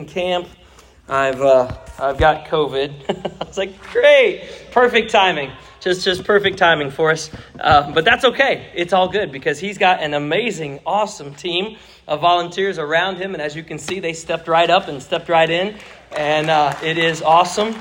in camp. I've uh, I've got COVID. I was like, great, perfect timing, just just perfect timing for us. Uh, but that's okay. It's all good because he's got an amazing, awesome team of volunteers around him, and as you can see, they stepped right up and stepped right in, and uh, it is awesome.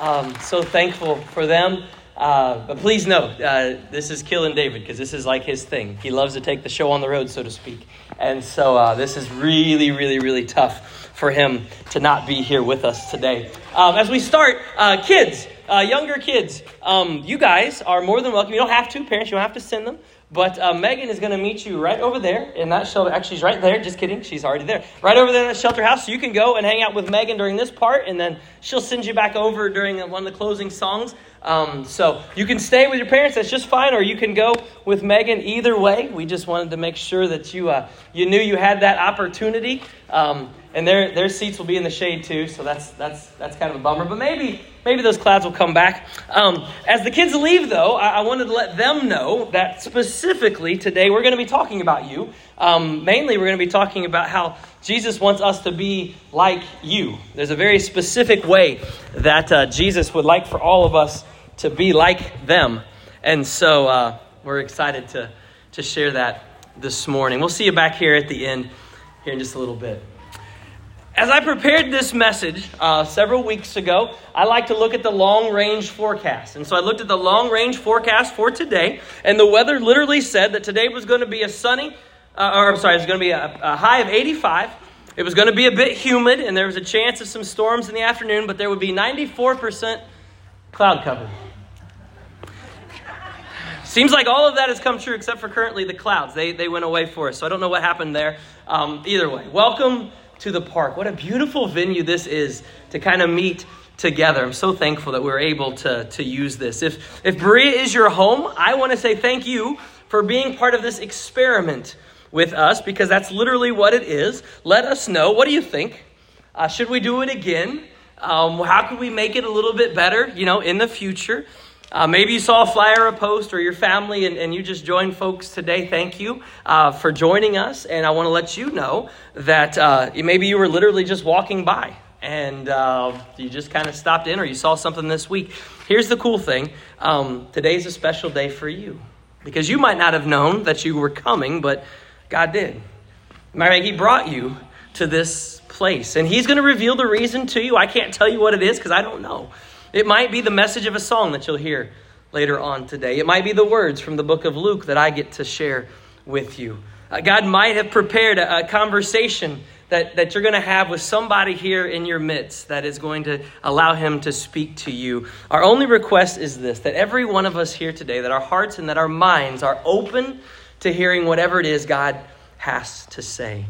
Um, so thankful for them. Uh, but please know, uh, this is killing David because this is like his thing. He loves to take the show on the road, so to speak. And so uh, this is really, really, really tough for him to not be here with us today. Um, as we start, uh, kids, uh, younger kids, um, you guys are more than welcome. You don't have to, parents, you don't have to send them. But uh, Megan is going to meet you right over there in that shelter. Actually, she's right there. Just kidding. She's already there. Right over there in that shelter house. So you can go and hang out with Megan during this part, and then she'll send you back over during one of the closing songs. Um, so you can stay with your parents. That's just fine, or you can go with Megan. Either way, we just wanted to make sure that you uh, you knew you had that opportunity. Um, and their their seats will be in the shade too. So that's that's that's kind of a bummer. But maybe maybe those clouds will come back. Um, as the kids leave, though, I, I, wanted to let them know that specifically today we're going to be talking about you. Um, mainly, we're going to be talking about how Jesus wants us to be like you. There's a very specific way that uh, Jesus would like for all of us to be like them, and so uh, we're excited to to share that this morning. We'll see you back here at the end here in just a little bit. As I prepared this message uh, several weeks ago, I like to look at the long range forecast. And so I looked at the long range forecast for today, and the weather literally said that today was going to be a sunny, uh, or I'm sorry, it was going to be a, a high of 85. It was going to be a bit humid, and there was a chance of some storms in the afternoon, but there would be 94% cloud cover. Seems like all of that has come true except for currently the clouds. They, they went away for us. So I don't know what happened there. Um, either way, welcome to the park. What a beautiful venue this is to kind of meet together. I'm so thankful that we're able to, to use this. If, if Berea is your home, I want to say thank you for being part of this experiment with us because that's literally what it is. Let us know. What do you think? Uh, should we do it again? Um, how could we make it a little bit better, you know, in the future? Uh, maybe you saw a flyer a post or your family and, and you just joined folks today. Thank you uh, for joining us. And I want to let you know that uh, maybe you were literally just walking by and uh, you just kind of stopped in or you saw something this week. Here's the cool thing um, today's a special day for you because you might not have known that you were coming, but God did. He brought you to this place and He's going to reveal the reason to you. I can't tell you what it is because I don't know. It might be the message of a song that you'll hear later on today. It might be the words from the book of Luke that I get to share with you. Uh, God might have prepared a, a conversation that, that you're going to have with somebody here in your midst that is going to allow him to speak to you. Our only request is this that every one of us here today, that our hearts and that our minds are open to hearing whatever it is God has to say.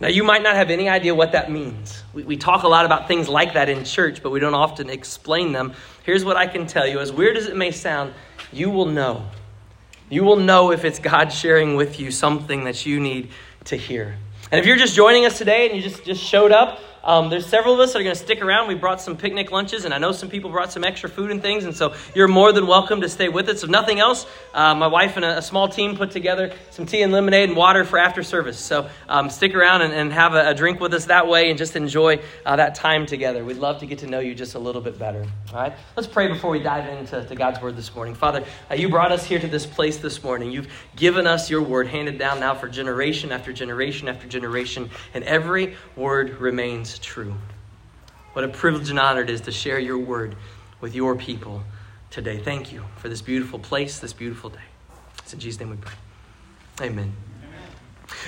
Now, you might not have any idea what that means. We, we talk a lot about things like that in church, but we don't often explain them. Here's what I can tell you as weird as it may sound, you will know. You will know if it's God sharing with you something that you need to hear. And if you're just joining us today and you just, just showed up, um, there's several of us that are going to stick around. We brought some picnic lunches, and I know some people brought some extra food and things, and so you're more than welcome to stay with us. If nothing else, uh, my wife and a, a, small team put together some tea and lemonade and water for after service. So um, stick around and, and have a, a, drink with us that way and just enjoy uh, that time together. We'd love to get to know you just a little bit better. All right? Let's pray before we dive into God's word this morning. Father, uh, you brought us here to this place this morning. You've given us your word handed down now for generation after generation after generation, and every word remains true. What a privilege and honor it is to share your word with your people today. Thank you for this beautiful place, this beautiful day. It's in Jesus' name we pray. Amen.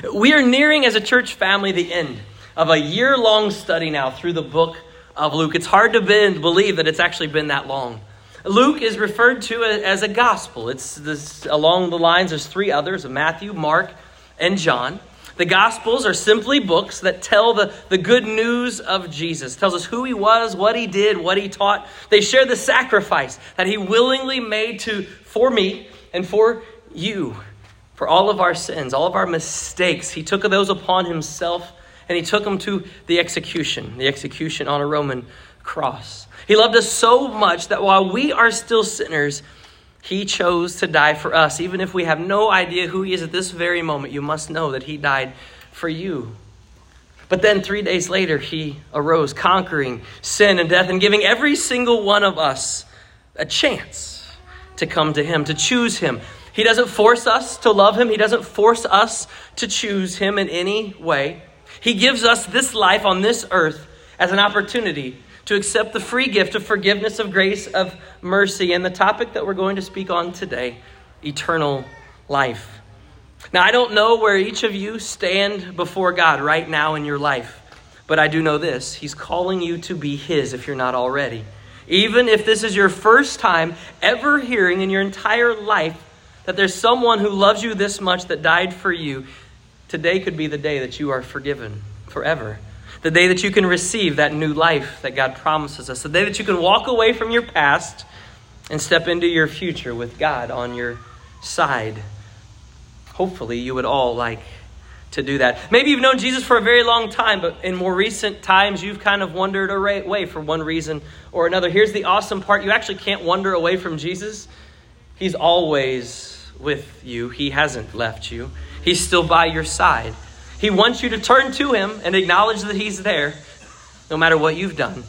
Amen. We are nearing, as a church family, the end of a year long study now through the book of Luke. It's hard to believe that it's actually been that long. Luke is referred to as a gospel. It's this, along the lines, there's three others Matthew, Mark, and John. The Gospels are simply books that tell the, the good news of Jesus. Tells us who he was, what he did, what he taught. They share the sacrifice that he willingly made to for me and for you. For all of our sins, all of our mistakes, he took those upon himself and he took them to the execution, the execution on a Roman cross. He loved us so much that while we are still sinners, he chose to die for us. Even if we have no idea who He is at this very moment, you must know that He died for you. But then three days later, he arose, conquering sin and death and giving every single one of us a chance to come to him, to choose him. He doesn't force us to love him, he doesn't force us to choose him in any way. He gives us this life on this earth as an opportunity to accept the free gift of forgiveness, of grace, of mercy, and the topic that we're going to speak on today eternal life. Now, I don't know where each of you stand before God right now in your life, but I do know this He's calling you to be His if you're not already. Even if this is your first time ever hearing in your entire life that there's someone who loves you this much that died for you, today could be the day that you are forgiven forever. The day that you can receive that new life that God promises us. The day that you can walk away from your past and step into your future with God on your side. Hopefully, you would all like to do that. Maybe you've known Jesus for a very long time, but in more recent times, you've kind of wandered away for one reason or another. Here's the awesome part you actually can't wander away from Jesus. He's always with you, He hasn't left you, He's still by your side. He wants you to turn to Him and acknowledge that He's there. No matter what you've done,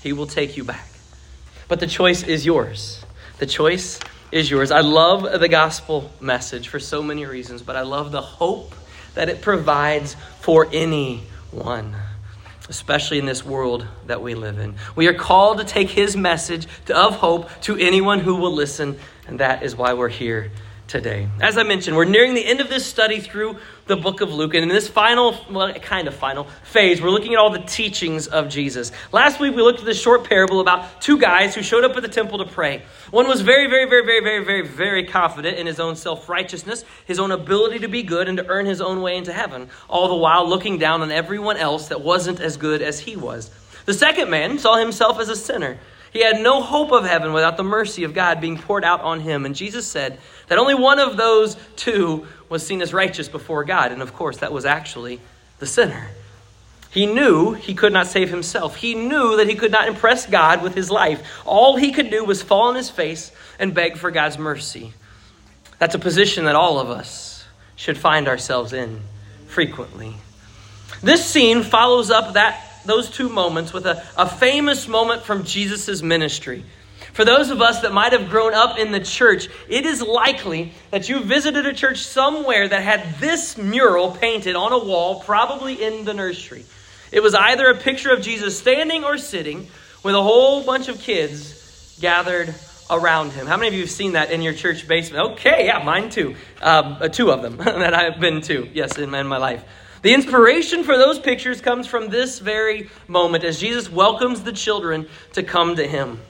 He will take you back. But the choice is yours. The choice is yours. I love the gospel message for so many reasons, but I love the hope that it provides for anyone, especially in this world that we live in. We are called to take His message of hope to anyone who will listen, and that is why we're here today. As I mentioned, we're nearing the end of this study through the book of Luke. And in this final, well, kind of final phase, we're looking at all the teachings of Jesus. Last week, we looked at this short parable about two guys who showed up at the temple to pray. One was very, very, very, very, very, very, very confident in his own self righteousness, his own ability to be good and to earn his own way into heaven, all the while looking down on everyone else that wasn't as good as he was. The second man saw himself as a sinner. He had no hope of heaven without the mercy of God being poured out on him. And Jesus said that only one of those two was seen as righteous before God. And of course, that was actually the sinner. He knew he could not save himself. He knew that he could not impress God with his life. All he could do was fall on his face and beg for God's mercy. That's a position that all of us should find ourselves in frequently. This scene follows up that those two moments with a, a famous moment from Jesus' ministry. For those of us that might have grown up in the church, it is likely that you visited a church somewhere that had this mural painted on a wall, probably in the nursery. It was either a picture of Jesus standing or sitting with a whole bunch of kids gathered around him. How many of you have seen that in your church basement? Okay, yeah, mine too. Um, uh, two of them that I've been to, yes, in, in my life. The inspiration for those pictures comes from this very moment as Jesus welcomes the children to come to him.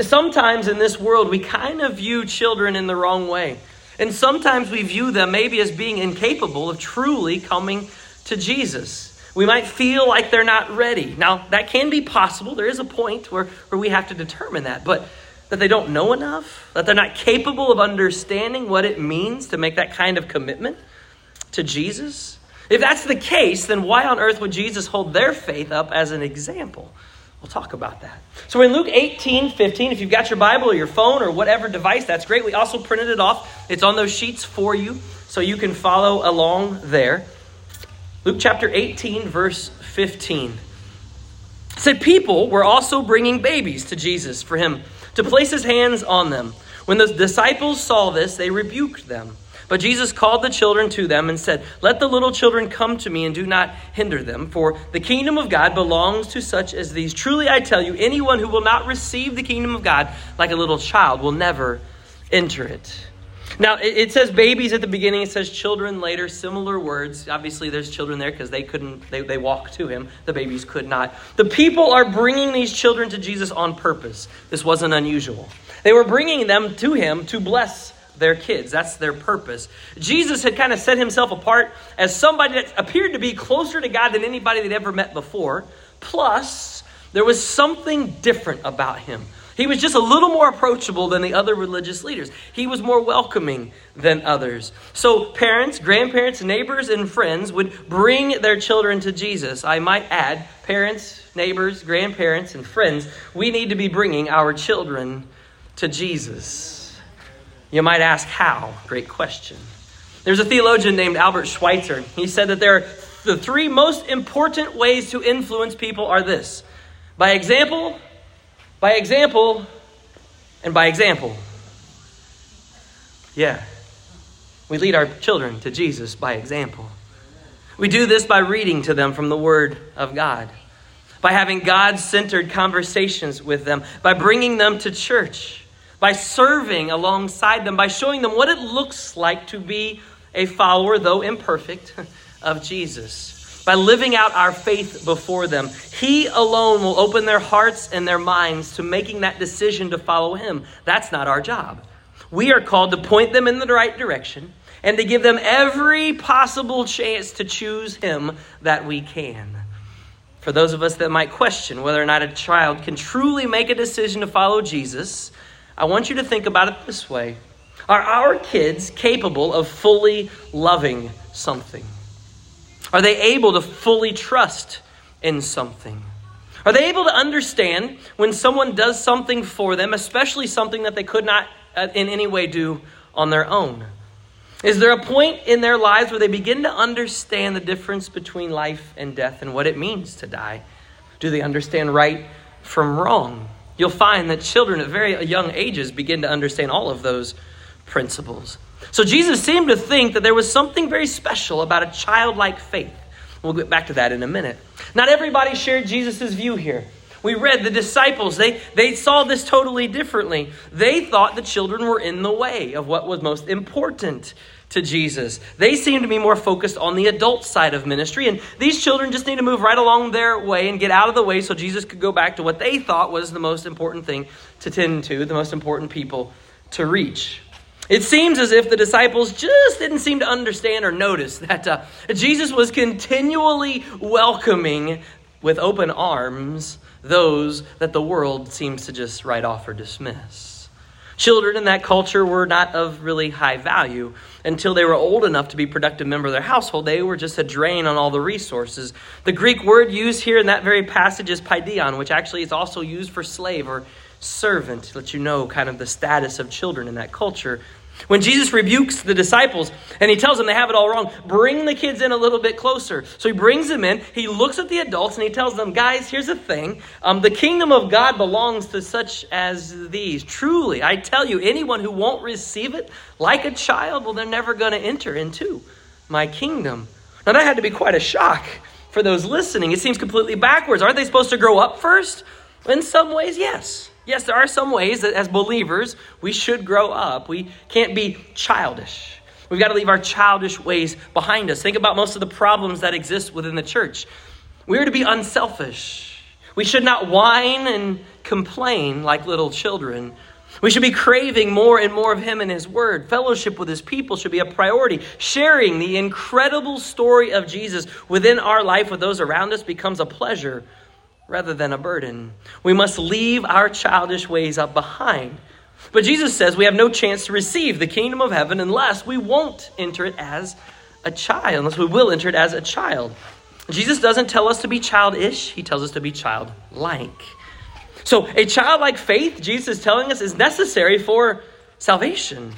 Sometimes in this world, we kind of view children in the wrong way. And sometimes we view them maybe as being incapable of truly coming to Jesus. We might feel like they're not ready. Now, that can be possible. There is a point where, where we have to determine that. But that they don't know enough, that they're not capable of understanding what it means to make that kind of commitment to Jesus, if that's the case, then why on earth would Jesus hold their faith up as an example? We'll talk about that. So in Luke 18, 15, if you've got your Bible or your phone or whatever device, that's great. We also printed it off. It's on those sheets for you, so you can follow along there. Luke chapter 18, verse 15. It said, People were also bringing babies to Jesus for him to place his hands on them. When the disciples saw this, they rebuked them. But Jesus called the children to them and said, Let the little children come to me and do not hinder them, for the kingdom of God belongs to such as these. Truly I tell you, anyone who will not receive the kingdom of God like a little child will never enter it. Now, it says babies at the beginning, it says children later, similar words. Obviously, there's children there because they couldn't, they, they walk to him. The babies could not. The people are bringing these children to Jesus on purpose. This wasn't unusual. They were bringing them to him to bless their kids. That's their purpose. Jesus had kind of set himself apart as somebody that appeared to be closer to God than anybody they'd ever met before. Plus, there was something different about him. He was just a little more approachable than the other religious leaders. He was more welcoming than others. So, parents, grandparents, neighbors, and friends would bring their children to Jesus. I might add, parents, neighbors, grandparents, and friends, we need to be bringing our children to Jesus. You might ask, how? Great question. There's a theologian named Albert Schweitzer. He said that there are the three most important ways to influence people are this by example, by example, and by example. Yeah. We lead our children to Jesus by example. We do this by reading to them from the Word of God, by having God centered conversations with them, by bringing them to church, by serving alongside them, by showing them what it looks like to be a follower, though imperfect, of Jesus. By living out our faith before them, He alone will open their hearts and their minds to making that decision to follow Him. That's not our job. We are called to point them in the right direction and to give them every possible chance to choose Him that we can. For those of us that might question whether or not a child can truly make a decision to follow Jesus, I want you to think about it this way Are our kids capable of fully loving something? Are they able to fully trust in something? Are they able to understand when someone does something for them, especially something that they could not uh, in any way do on their own? Is there a point in their lives where they begin to understand the difference between life and death and what it means to die? Do they understand right from wrong? You'll find that children at very young ages begin to understand all of those principles. So Jesus seemed to think that there was something very special about a childlike faith. We'll get back to that in a minute. Not everybody shared Jesus' view here. We read the disciples, they, they saw this totally differently. They thought the children were in the way of what was most important to Jesus. They seemed to be more focused on the adult side of ministry, and these children just need to move right along their way and get out of the way so Jesus could go back to what they thought was the most important thing to tend to, the most important people to reach. It seems as if the disciples just didn't seem to understand or notice that uh, Jesus was continually welcoming with open arms those that the world seems to just write off or dismiss. Children in that culture were not of really high value until they were old enough to be productive member of their household. They were just a drain on all the resources. The Greek word used here in that very passage is paidion, which actually is also used for slave or servant to let you know kind of the status of children in that culture. When Jesus rebukes the disciples and he tells them they have it all wrong, bring the kids in a little bit closer. So he brings them in, he looks at the adults, and he tells them, guys, here's the thing. Um, the kingdom of God belongs to such as these. Truly, I tell you, anyone who won't receive it like a child, well, they're never going to enter into my kingdom. Now, that had to be quite a shock for those listening. It seems completely backwards. Aren't they supposed to grow up first? In some ways, yes. Yes, there are some ways that as believers we should grow up. We can't be childish. We've got to leave our childish ways behind us. Think about most of the problems that exist within the church. We are to be unselfish. We should not whine and complain like little children. We should be craving more and more of Him and His Word. Fellowship with His people should be a priority. Sharing the incredible story of Jesus within our life with those around us becomes a pleasure rather than a burden. We must leave our childish ways up behind. But Jesus says we have no chance to receive the kingdom of heaven unless we won't enter it as a child, unless we will enter it as a child. Jesus doesn't tell us to be childish, he tells us to be childlike. So, a childlike faith, Jesus is telling us, is necessary for salvation.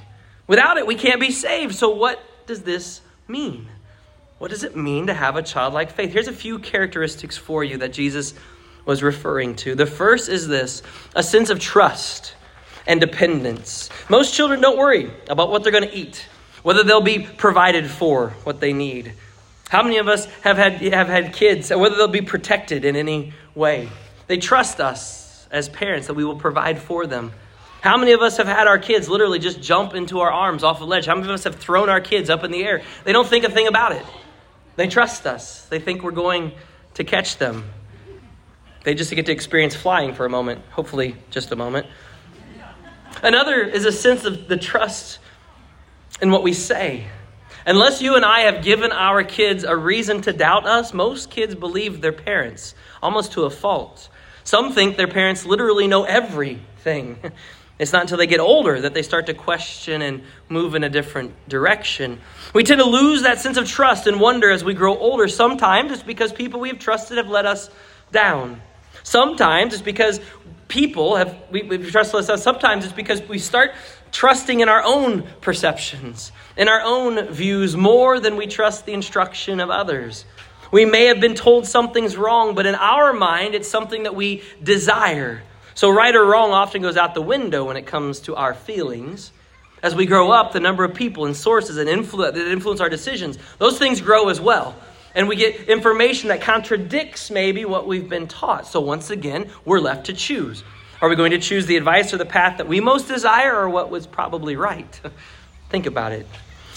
Without it, we can't be saved. So, what does this mean? What does it mean to have a childlike faith? Here's a few characteristics for you that Jesus was referring to. The first is this a sense of trust and dependence. Most children don't worry about what they're going to eat, whether they'll be provided for what they need. How many of us have had, have had kids, whether they'll be protected in any way? They trust us as parents that we will provide for them. How many of us have had our kids literally just jump into our arms off a ledge? How many of us have thrown our kids up in the air? They don't think a thing about it. They trust us. They think we're going to catch them. They just get to experience flying for a moment, hopefully, just a moment. Another is a sense of the trust in what we say. Unless you and I have given our kids a reason to doubt us, most kids believe their parents, almost to a fault. Some think their parents literally know everything. It's not until they get older that they start to question and move in a different direction. We tend to lose that sense of trust and wonder as we grow older. Sometimes it's because people we've trusted have let us down. Sometimes it's because people have, we, we've trusted ourselves. Sometimes it's because we start trusting in our own perceptions, in our own views, more than we trust the instruction of others. We may have been told something's wrong, but in our mind, it's something that we desire. So, right or wrong often goes out the window when it comes to our feelings. As we grow up, the number of people and sources and that influence our decisions, those things grow as well. And we get information that contradicts maybe what we've been taught. So, once again, we're left to choose. Are we going to choose the advice or the path that we most desire or what was probably right? Think about it.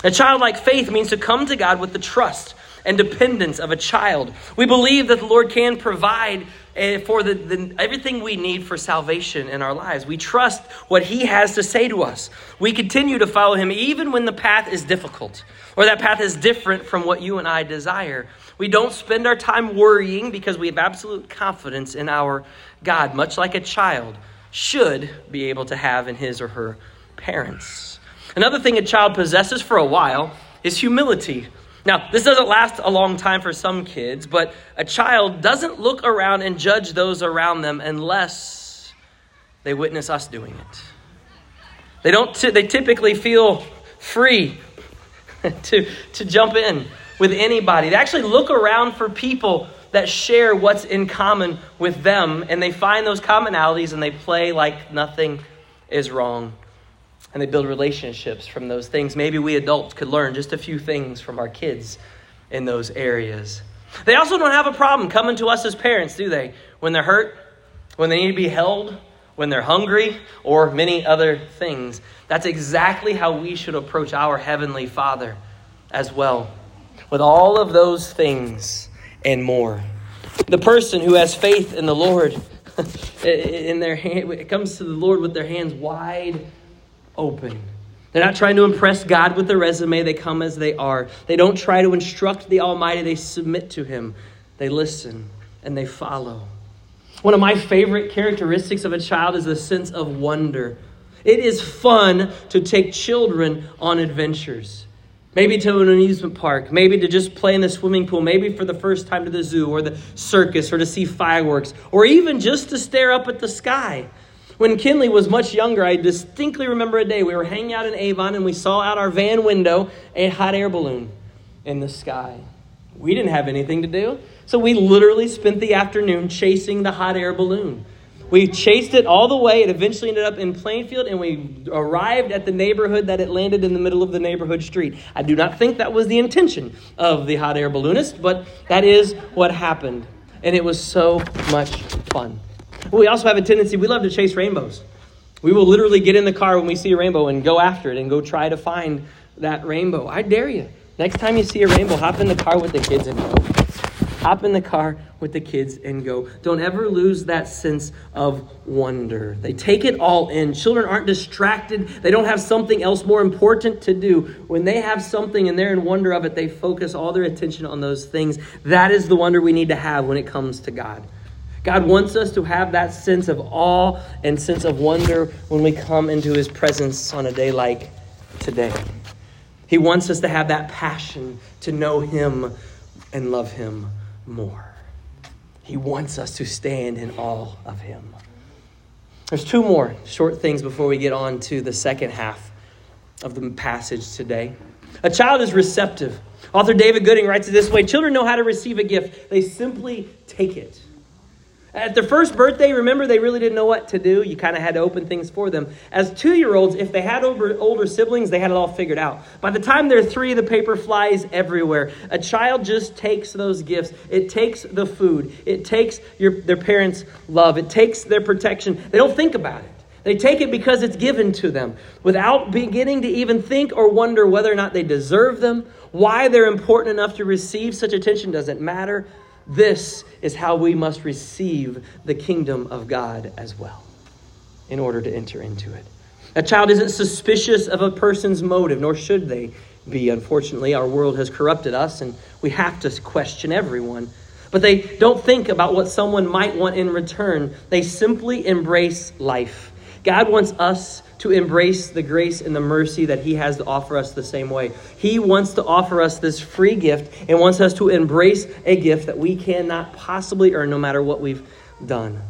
A childlike faith means to come to God with the trust and dependence of a child. We believe that the Lord can provide eh, for the, the, everything we need for salvation in our lives. We trust what He has to say to us. We continue to follow Him even when the path is difficult or that path is different from what you and I desire. We don't spend our time worrying because we have absolute confidence in our God, much like a child should be able to have in his or her parents. Another thing a child possesses for a while is humility. Now, this doesn't last a long time for some kids, but a child doesn't look around and judge those around them unless they witness us doing it. They don't t- they typically feel free to, to jump in with anybody. They actually look around for people that share what's in common with them, and they find those commonalities and they play like nothing is wrong and they build relationships from those things. Maybe we adults could learn just a few things from our kids in those areas. They also don't have a problem coming to us as parents, do they? When they're hurt, when they need to be held, when they're hungry, or many other things. That's exactly how we should approach our Heavenly Father as well, with all of those things and more. The person who has faith in the Lord, in their hand, it comes to the Lord with their hands wide open. They're not trying to impress God with their resume. They come as they are. They don't try to instruct the Almighty. They submit to Him. They listen and they follow. One of my favorite characteristics of a child is the sense of wonder. It is fun to take children on adventures. Maybe to an amusement park, maybe to just play in the swimming pool, maybe for the first time to the zoo or the circus or to see fireworks, or even just to stare up at the sky. When Kinley was much younger, I distinctly remember a day we were hanging out in Avon and we saw out our van window a hot air balloon in the sky. We didn't have anything to do, so we literally spent the afternoon chasing the hot air balloon. We chased it all the way. It eventually ended up in Plainfield, and we arrived at the neighborhood that it landed in the middle of the neighborhood street. I do not think that was the intention of the hot air balloonist, but that is what happened. And it was so much fun. We also have a tendency, we love to chase rainbows. We will literally get in the car when we see a rainbow and go after it and go try to find that rainbow. I dare you. Next time you see a rainbow, hop in the car with the kids and go. Hop in the car with the kids and go. Don't ever lose that sense of wonder. They take it all in. Children aren't distracted, they don't have something else more important to do. When they have something and they're in wonder of it, they focus all their attention on those things. That is the wonder we need to have when it comes to God. God wants us to have that sense of awe and sense of wonder when we come into his presence on a day like today. He wants us to have that passion to know him and love him more. He wants us to stand in awe of him. There's two more short things before we get on to the second half of the passage today. A child is receptive. Author David Gooding writes it this way Children know how to receive a gift, they simply take it. At their first birthday, remember, they really didn't know what to do. You kind of had to open things for them. As two year olds, if they had older, older siblings, they had it all figured out. By the time they're three, the paper flies everywhere. A child just takes those gifts. It takes the food, it takes your, their parents' love, it takes their protection. They don't think about it. They take it because it's given to them without beginning to even think or wonder whether or not they deserve them, why they're important enough to receive such attention doesn't matter. This is how we must receive the kingdom of God as well in order to enter into it. A child isn't suspicious of a person's motive, nor should they be. Unfortunately, our world has corrupted us, and we have to question everyone. But they don't think about what someone might want in return. They simply embrace life. God wants us to embrace the grace and the mercy that He has to offer us the same way. He wants to offer us this free gift and wants us to embrace a gift that we cannot possibly earn no matter what we've done.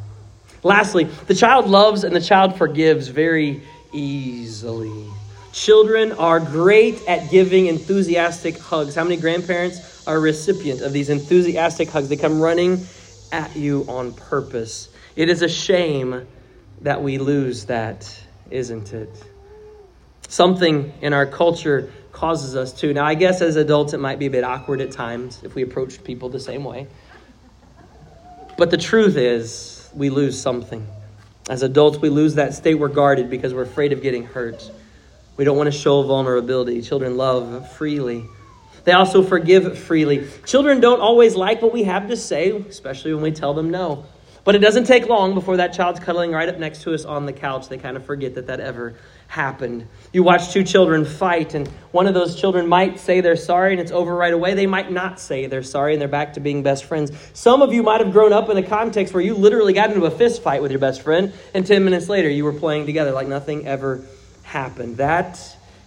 Lastly, the child loves and the child forgives very easily. Children are great at giving enthusiastic hugs. How many grandparents are recipient of these enthusiastic hugs? They come running at you on purpose. It is a shame that we lose that, isn't it? Something in our culture causes us to. Now, I guess as adults, it might be a bit awkward at times if we approach people the same way. But the truth is, we lose something. As adults, we lose that state we're guarded because we're afraid of getting hurt. We don't want to show vulnerability. Children love freely. They also forgive freely. Children don't always like what we have to say, especially when we tell them no. But it doesn't take long before that child's cuddling right up next to us on the couch. They kind of forget that that ever happened. You watch two children fight, and one of those children might say they're sorry and it's over right away. They might not say they're sorry and they're back to being best friends. Some of you might have grown up in a context where you literally got into a fist fight with your best friend, and 10 minutes later you were playing together like nothing ever happened. That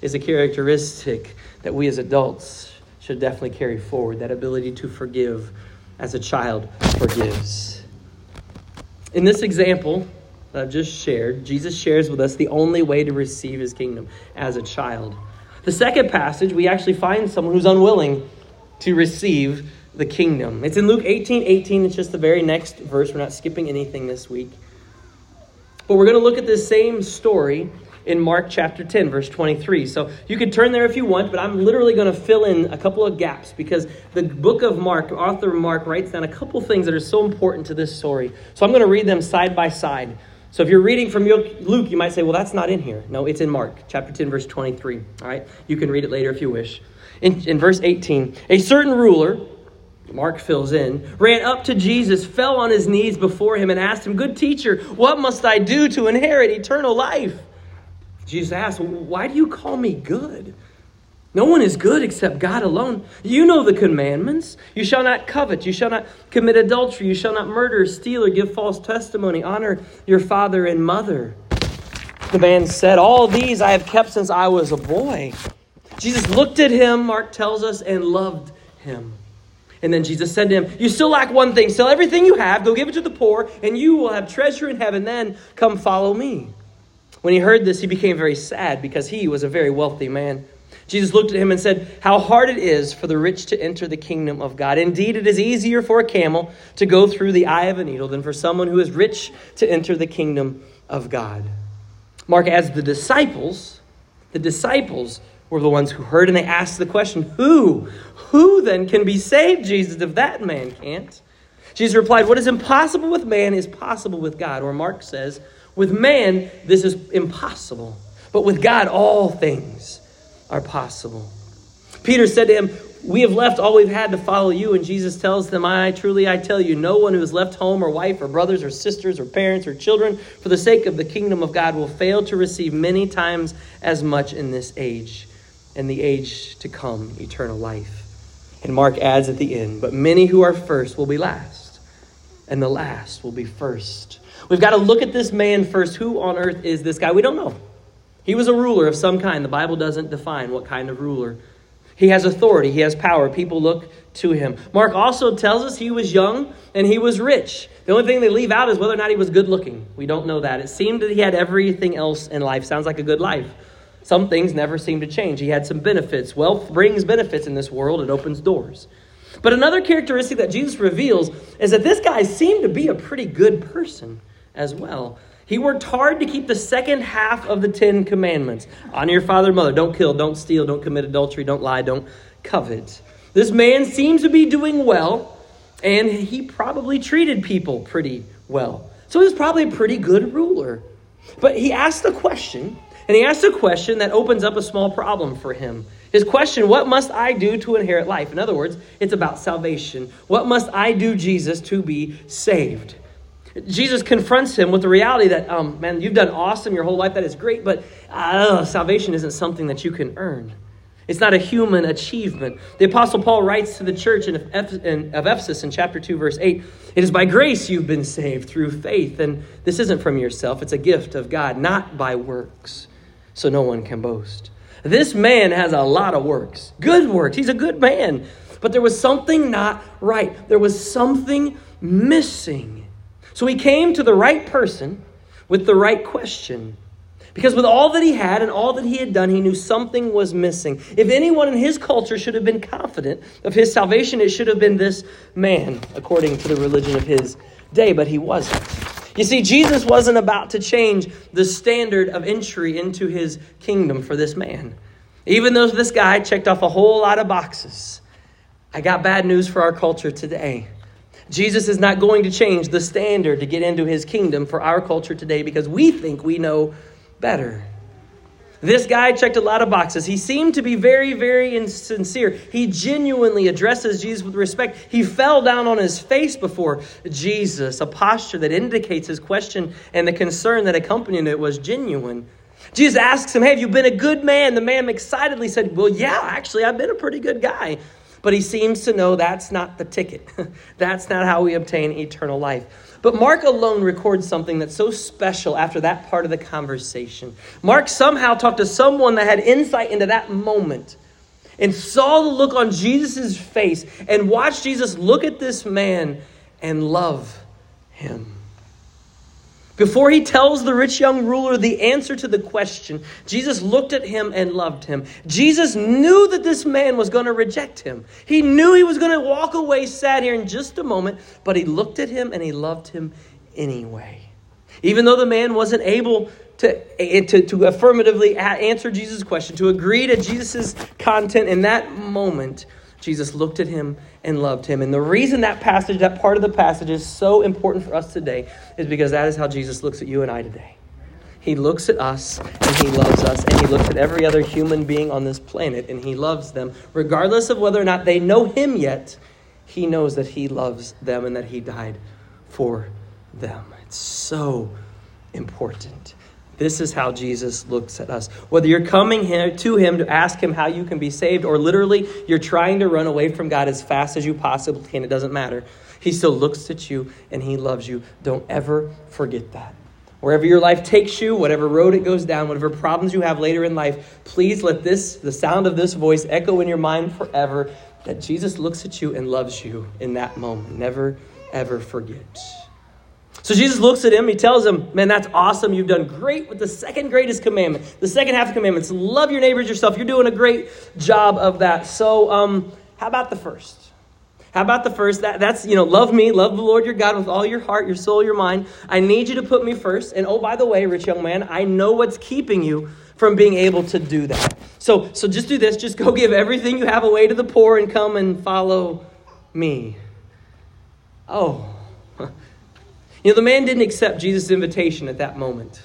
is a characteristic that we as adults should definitely carry forward that ability to forgive as a child forgives. In this example that I've just shared, Jesus shares with us the only way to receive his kingdom as a child. The second passage, we actually find someone who's unwilling to receive the kingdom. It's in Luke 18 18. It's just the very next verse. We're not skipping anything this week. But we're going to look at this same story in Mark chapter 10, verse 23. So you could turn there if you want, but I'm literally going to fill in a couple of gaps because the book of Mark, author Mark, writes down a couple things that are so important to this story. So I'm going to read them side by side. So if you're reading from Luke, you might say, well, that's not in here. No, it's in Mark chapter 10, verse 23. All right? You can read it later if you wish. In, in verse 18, a certain ruler, Mark fills in, ran up to Jesus, fell on his knees before him, and asked him, Good teacher, what must I do to inherit eternal life? Jesus asked, Why do you call me good? No one is good except God alone. You know the commandments. You shall not covet. You shall not commit adultery. You shall not murder, steal, or give false testimony. Honor your father and mother. The man said, All these I have kept since I was a boy. Jesus looked at him, Mark tells us, and loved him. And then Jesus said to him, You still lack one thing. Sell everything you have, go give it to the poor, and you will have treasure in heaven. Then come follow me. When he heard this, he became very sad because he was a very wealthy man. Jesus looked at him and said, How hard it is for the rich to enter the kingdom of God. Indeed, it is easier for a camel to go through the eye of a needle than for someone who is rich to enter the kingdom of God. Mark adds the disciples, the disciples were the ones who heard and they asked the question, Who? Who then can be saved, Jesus, if that man can't? Jesus replied, What is impossible with man is possible with God. Or Mark says, with man, this is impossible. But with God, all things are possible. Peter said to him, We have left all we've had to follow you. And Jesus tells them, I truly, I tell you, no one who has left home or wife or brothers or sisters or parents or children for the sake of the kingdom of God will fail to receive many times as much in this age and the age to come, eternal life. And Mark adds at the end, But many who are first will be last, and the last will be first. We've got to look at this man first. Who on earth is this guy? We don't know. He was a ruler of some kind. The Bible doesn't define what kind of ruler. He has authority, he has power. People look to him. Mark also tells us he was young and he was rich. The only thing they leave out is whether or not he was good looking. We don't know that. It seemed that he had everything else in life. Sounds like a good life. Some things never seem to change. He had some benefits. Wealth brings benefits in this world, it opens doors. But another characteristic that Jesus reveals is that this guy seemed to be a pretty good person as well. He worked hard to keep the second half of the Ten Commandments honor your father and mother, don't kill, don't steal, don't commit adultery, don't lie, don't covet. This man seems to be doing well, and he probably treated people pretty well. So he's probably a pretty good ruler. But he asked a question, and he asked a question that opens up a small problem for him. His question, What must I do to inherit life? In other words, it's about salvation. What must I do, Jesus, to be saved? Jesus confronts him with the reality that, um, man, you've done awesome your whole life. That is great, but uh, salvation isn't something that you can earn. It's not a human achievement. The Apostle Paul writes to the church in, of Ephesus in chapter 2, verse 8 It is by grace you've been saved through faith, and this isn't from yourself, it's a gift of God, not by works, so no one can boast. This man has a lot of works, good works. He's a good man, but there was something not right, there was something missing. So he came to the right person with the right question. Because with all that he had and all that he had done, he knew something was missing. If anyone in his culture should have been confident of his salvation, it should have been this man, according to the religion of his day, but he wasn't. You see, Jesus wasn't about to change the standard of entry into his kingdom for this man. Even though this guy checked off a whole lot of boxes, I got bad news for our culture today. Jesus is not going to change the standard to get into his kingdom for our culture today because we think we know better. This guy checked a lot of boxes. He seemed to be very, very sincere. He genuinely addresses Jesus with respect. He fell down on his face before Jesus, a posture that indicates his question and the concern that accompanied it was genuine. Jesus asks him, Hey, have you been a good man? The man excitedly said, Well, yeah, actually, I've been a pretty good guy. But he seems to know that's not the ticket. that's not how we obtain eternal life. But Mark alone records something that's so special after that part of the conversation. Mark somehow talked to someone that had insight into that moment and saw the look on Jesus' face and watched Jesus look at this man and love him. Before he tells the rich young ruler the answer to the question, Jesus looked at him and loved him. Jesus knew that this man was going to reject him. He knew he was going to walk away sad here in just a moment, but he looked at him and he loved him anyway. Even though the man wasn't able to, eh, to, to affirmatively answer Jesus' question, to agree to Jesus' content in that moment, Jesus looked at him and loved him. And the reason that passage, that part of the passage is so important for us today is because that is how Jesus looks at you and I today. He looks at us and he loves us, and he looks at every other human being on this planet and he loves them. Regardless of whether or not they know him yet, he knows that he loves them and that he died for them. It's so important. This is how Jesus looks at us. Whether you're coming here to him to ask him how you can be saved, or literally you're trying to run away from God as fast as you possibly can, it doesn't matter. He still looks at you and he loves you. Don't ever forget that. Wherever your life takes you, whatever road it goes down, whatever problems you have later in life, please let this, the sound of this voice, echo in your mind forever that Jesus looks at you and loves you in that moment. Never, ever forget. So Jesus looks at him, he tells him, Man, that's awesome. You've done great with the second greatest commandment. The second half of commandments love your neighbors yourself. You're doing a great job of that. So, um, how about the first? How about the first? That, that's, you know, love me, love the Lord your God with all your heart, your soul, your mind. I need you to put me first. And oh, by the way, rich young man, I know what's keeping you from being able to do that. So, so just do this. Just go give everything you have away to the poor and come and follow me. Oh, you know, the man didn't accept Jesus' invitation at that moment.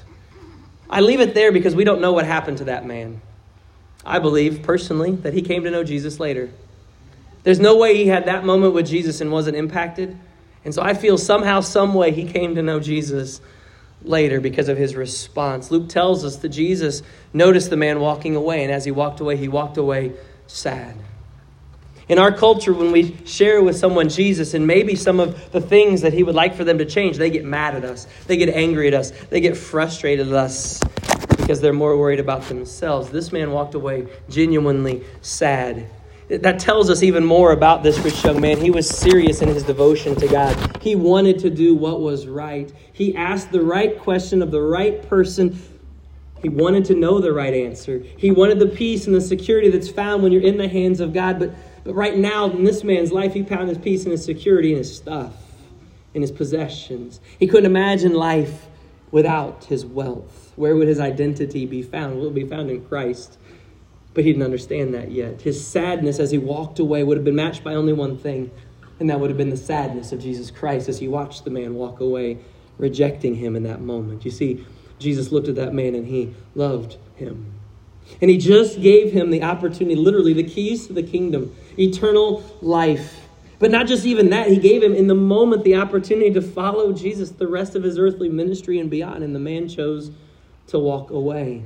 I leave it there because we don't know what happened to that man. I believe, personally, that he came to know Jesus later. There's no way he had that moment with Jesus and wasn't impacted. And so I feel somehow, some way, he came to know Jesus later because of his response. Luke tells us that Jesus noticed the man walking away, and as he walked away, he walked away sad. In our culture, when we share with someone Jesus and maybe some of the things that he would like for them to change, they get mad at us. They get angry at us. They get frustrated at us because they're more worried about themselves. This man walked away genuinely sad. That tells us even more about this rich young man. He was serious in his devotion to God. He wanted to do what was right. He asked the right question of the right person. He wanted to know the right answer. He wanted the peace and the security that's found when you're in the hands of God. But but right now, in this man's life, he found his peace and his security in his stuff, in his possessions. He couldn't imagine life without his wealth. Where would his identity be found? Will it would be found in Christ? But he didn't understand that yet. His sadness as he walked away would have been matched by only one thing, and that would have been the sadness of Jesus Christ as he watched the man walk away, rejecting him in that moment. You see, Jesus looked at that man and he loved him. And he just gave him the opportunity, literally, the keys to the kingdom eternal life. But not just even that, he gave him in the moment the opportunity to follow Jesus the rest of his earthly ministry and beyond, and the man chose to walk away.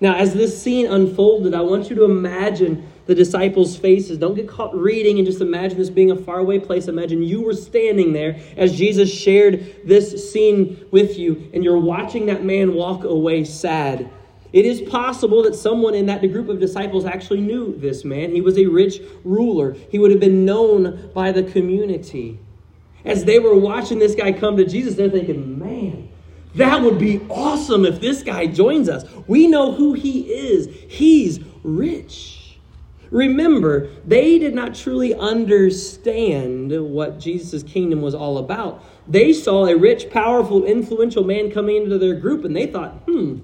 Now, as this scene unfolded, I want you to imagine the disciples' faces. Don't get caught reading and just imagine this being a faraway place. Imagine you were standing there as Jesus shared this scene with you, and you're watching that man walk away sad it is possible that someone in that group of disciples actually knew this man. He was a rich ruler, he would have been known by the community. As they were watching this guy come to Jesus, they're thinking, man, That would be awesome if this guy joins us. We know who he is. He's rich. Remember, they did not truly understand what Jesus' kingdom was all about. They saw a rich, powerful, influential man coming into their group and they thought, hmm,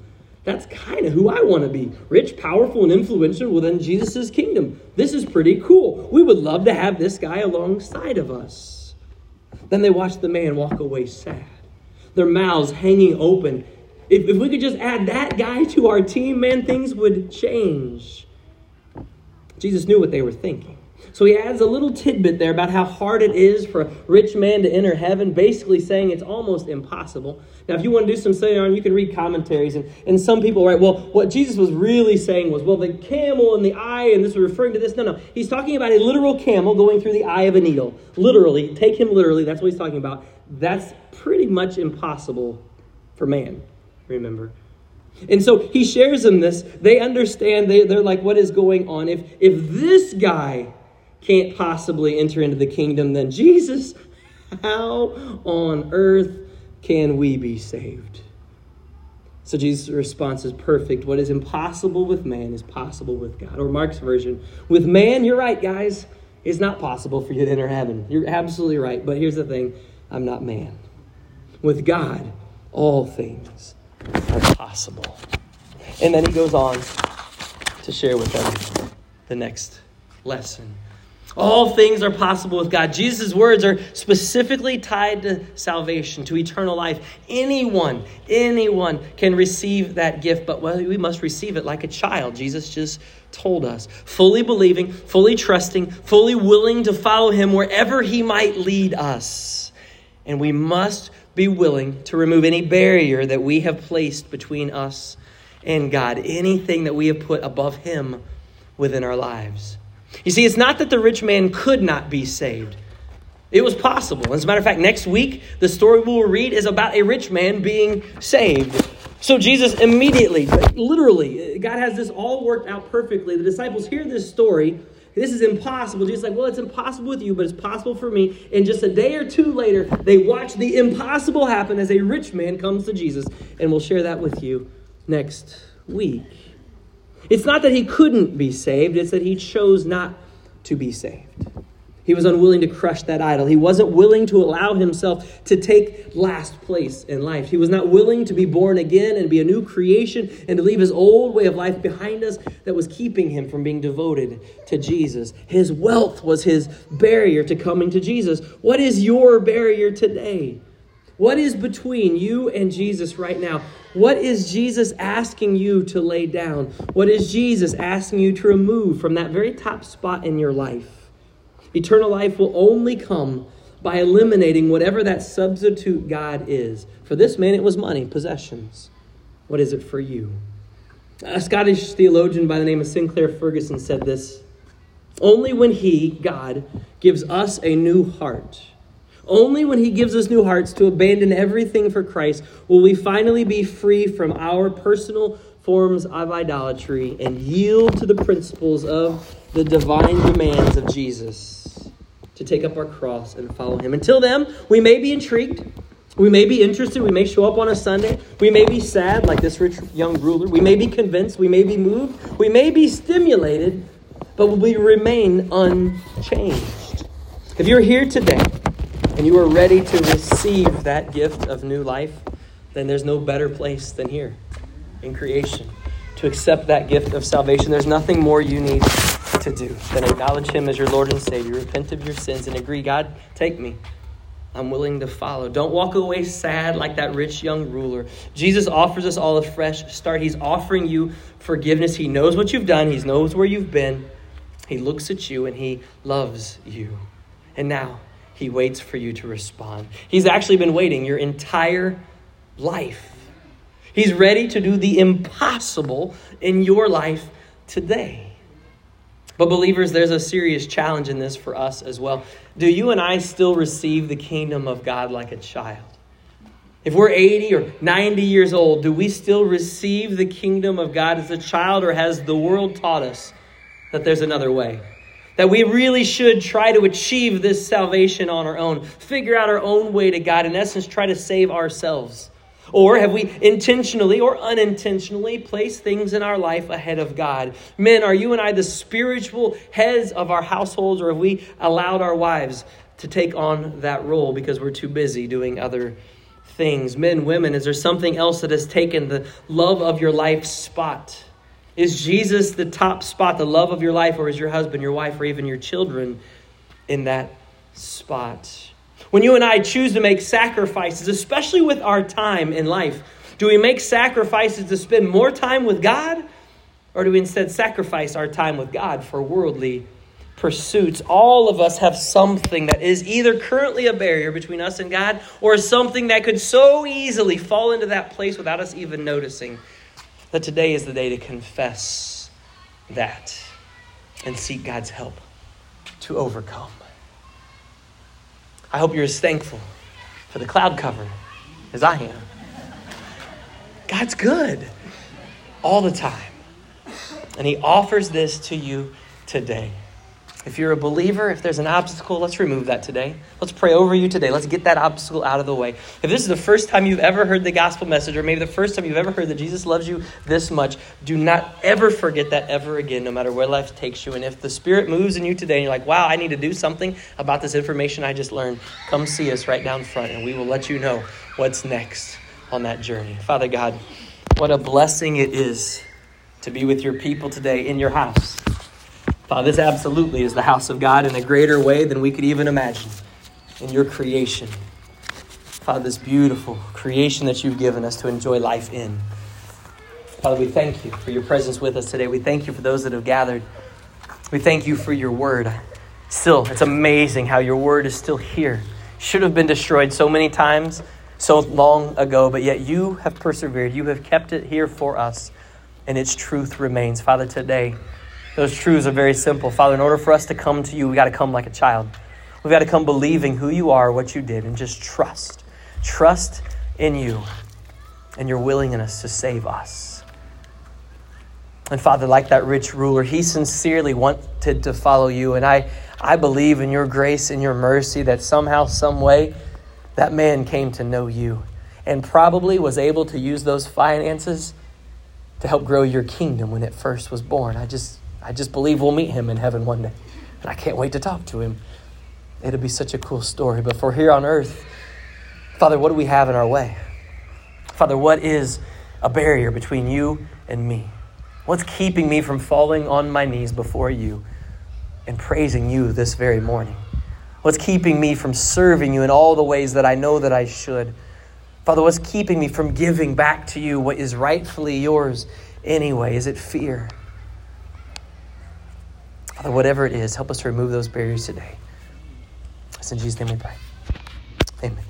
that's kind of who I want to be. Rich, powerful, and influential within Jesus' kingdom. This is pretty cool. We would love to have this guy alongside of us. Then they watched the man walk away sad, their mouths hanging open. If, if we could just add that guy to our team, man, things would change. Jesus knew what they were thinking. So he adds a little tidbit there about how hard it is for a rich man to enter heaven, basically saying it's almost impossible. Now, if you want to do some study on, you can read commentaries, and, and some people write, well, what Jesus was really saying was, well, the camel and the eye, and this was referring to this. No, no. He's talking about a literal camel going through the eye of a needle. Literally. Take him literally. That's what he's talking about. That's pretty much impossible for man, remember. And so he shares them this. They understand. They, they're like, what is going on? If, if this guy can't possibly enter into the kingdom, then Jesus, how on earth can we be saved? So Jesus' response is perfect. What is impossible with man is possible with God. Or Mark's version, with man, you're right, guys. It's not possible for you to enter heaven. You're absolutely right. But here's the thing I'm not man. With God, all things are possible. And then he goes on to share with them the next lesson. All things are possible with God. Jesus' words are specifically tied to salvation, to eternal life. Anyone, anyone can receive that gift, but we must receive it like a child. Jesus just told us. Fully believing, fully trusting, fully willing to follow him wherever he might lead us. And we must be willing to remove any barrier that we have placed between us and God, anything that we have put above him within our lives. You see, it's not that the rich man could not be saved. It was possible. As a matter of fact, next week, the story we will read is about a rich man being saved. So Jesus immediately, literally, God has this all worked out perfectly. The disciples hear this story. This is impossible. Jesus like, well, it's impossible with you, but it's possible for me. And just a day or two later, they watch the impossible happen as a rich man comes to Jesus. And we'll share that with you next week. It's not that he couldn't be saved, it's that he chose not to be saved. He was unwilling to crush that idol. He wasn't willing to allow himself to take last place in life. He was not willing to be born again and be a new creation and to leave his old way of life behind us that was keeping him from being devoted to Jesus. His wealth was his barrier to coming to Jesus. What is your barrier today? What is between you and Jesus right now? What is Jesus asking you to lay down? What is Jesus asking you to remove from that very top spot in your life? Eternal life will only come by eliminating whatever that substitute God is. For this man, it was money, possessions. What is it for you? A Scottish theologian by the name of Sinclair Ferguson said this Only when He, God, gives us a new heart only when He gives us new hearts to abandon everything for Christ will we finally be free from our personal forms of idolatry and yield to the principles of the divine demands of Jesus to take up our cross and follow Him. Until then, we may be intrigued. We may be interested. We may show up on a Sunday. We may be sad, like this rich young ruler. We may be convinced. We may be moved. We may be stimulated, but we remain unchanged. If you're here today and you are ready to receive that gift of new life, then there's no better place than here in creation to accept that gift of salvation. There's nothing more you need to do than acknowledge Him as your Lord and Savior, repent of your sins, and agree, God, take me. I'm willing to follow. Don't walk away sad like that rich young ruler. Jesus offers us all a fresh start. He's offering you forgiveness. He knows what you've done, He knows where you've been. He looks at you and He loves you. And now, he waits for you to respond. He's actually been waiting your entire life. He's ready to do the impossible in your life today. But, believers, there's a serious challenge in this for us as well. Do you and I still receive the kingdom of God like a child? If we're 80 or 90 years old, do we still receive the kingdom of God as a child, or has the world taught us that there's another way? That we really should try to achieve this salvation on our own, figure out our own way to God, in essence, try to save ourselves. Or have we intentionally or unintentionally placed things in our life ahead of God? Men, are you and I the spiritual heads of our households, or have we allowed our wives to take on that role because we're too busy doing other things? Men, women, is there something else that has taken the love of your life spot? Is Jesus the top spot, the love of your life, or is your husband, your wife, or even your children in that spot? When you and I choose to make sacrifices, especially with our time in life, do we make sacrifices to spend more time with God? Or do we instead sacrifice our time with God for worldly pursuits? All of us have something that is either currently a barrier between us and God or something that could so easily fall into that place without us even noticing. That today is the day to confess that and seek God's help to overcome. I hope you're as thankful for the cloud cover as I am. God's good all the time. And He offers this to you today. If you're a believer, if there's an obstacle, let's remove that today. Let's pray over you today. Let's get that obstacle out of the way. If this is the first time you've ever heard the gospel message, or maybe the first time you've ever heard that Jesus loves you this much, do not ever forget that ever again, no matter where life takes you. And if the Spirit moves in you today and you're like, wow, I need to do something about this information I just learned, come see us right down front and we will let you know what's next on that journey. Father God, what a blessing it is to be with your people today in your house. Father, this absolutely is the house of God in a greater way than we could even imagine in your creation. Father, this beautiful creation that you've given us to enjoy life in. Father, we thank you for your presence with us today. We thank you for those that have gathered. We thank you for your word. Still, it's amazing how your word is still here. Should have been destroyed so many times, so long ago, but yet you have persevered. You have kept it here for us, and its truth remains. Father, today, those truths are very simple. Father, in order for us to come to you, we got to come like a child. We've got to come believing who you are, what you did, and just trust. Trust in you and your willingness to save us. And Father, like that rich ruler, he sincerely wanted to follow you. And I, I believe in your grace and your mercy that somehow, some way, that man came to know you and probably was able to use those finances to help grow your kingdom when it first was born. I just I just believe we'll meet him in heaven one day. And I can't wait to talk to him. It'll be such a cool story. But for here on earth, Father, what do we have in our way? Father, what is a barrier between you and me? What's keeping me from falling on my knees before you and praising you this very morning? What's keeping me from serving you in all the ways that I know that I should? Father, what's keeping me from giving back to you what is rightfully yours anyway? Is it fear? Father, whatever it is, help us to remove those barriers today. It's in Jesus' name we pray. Amen.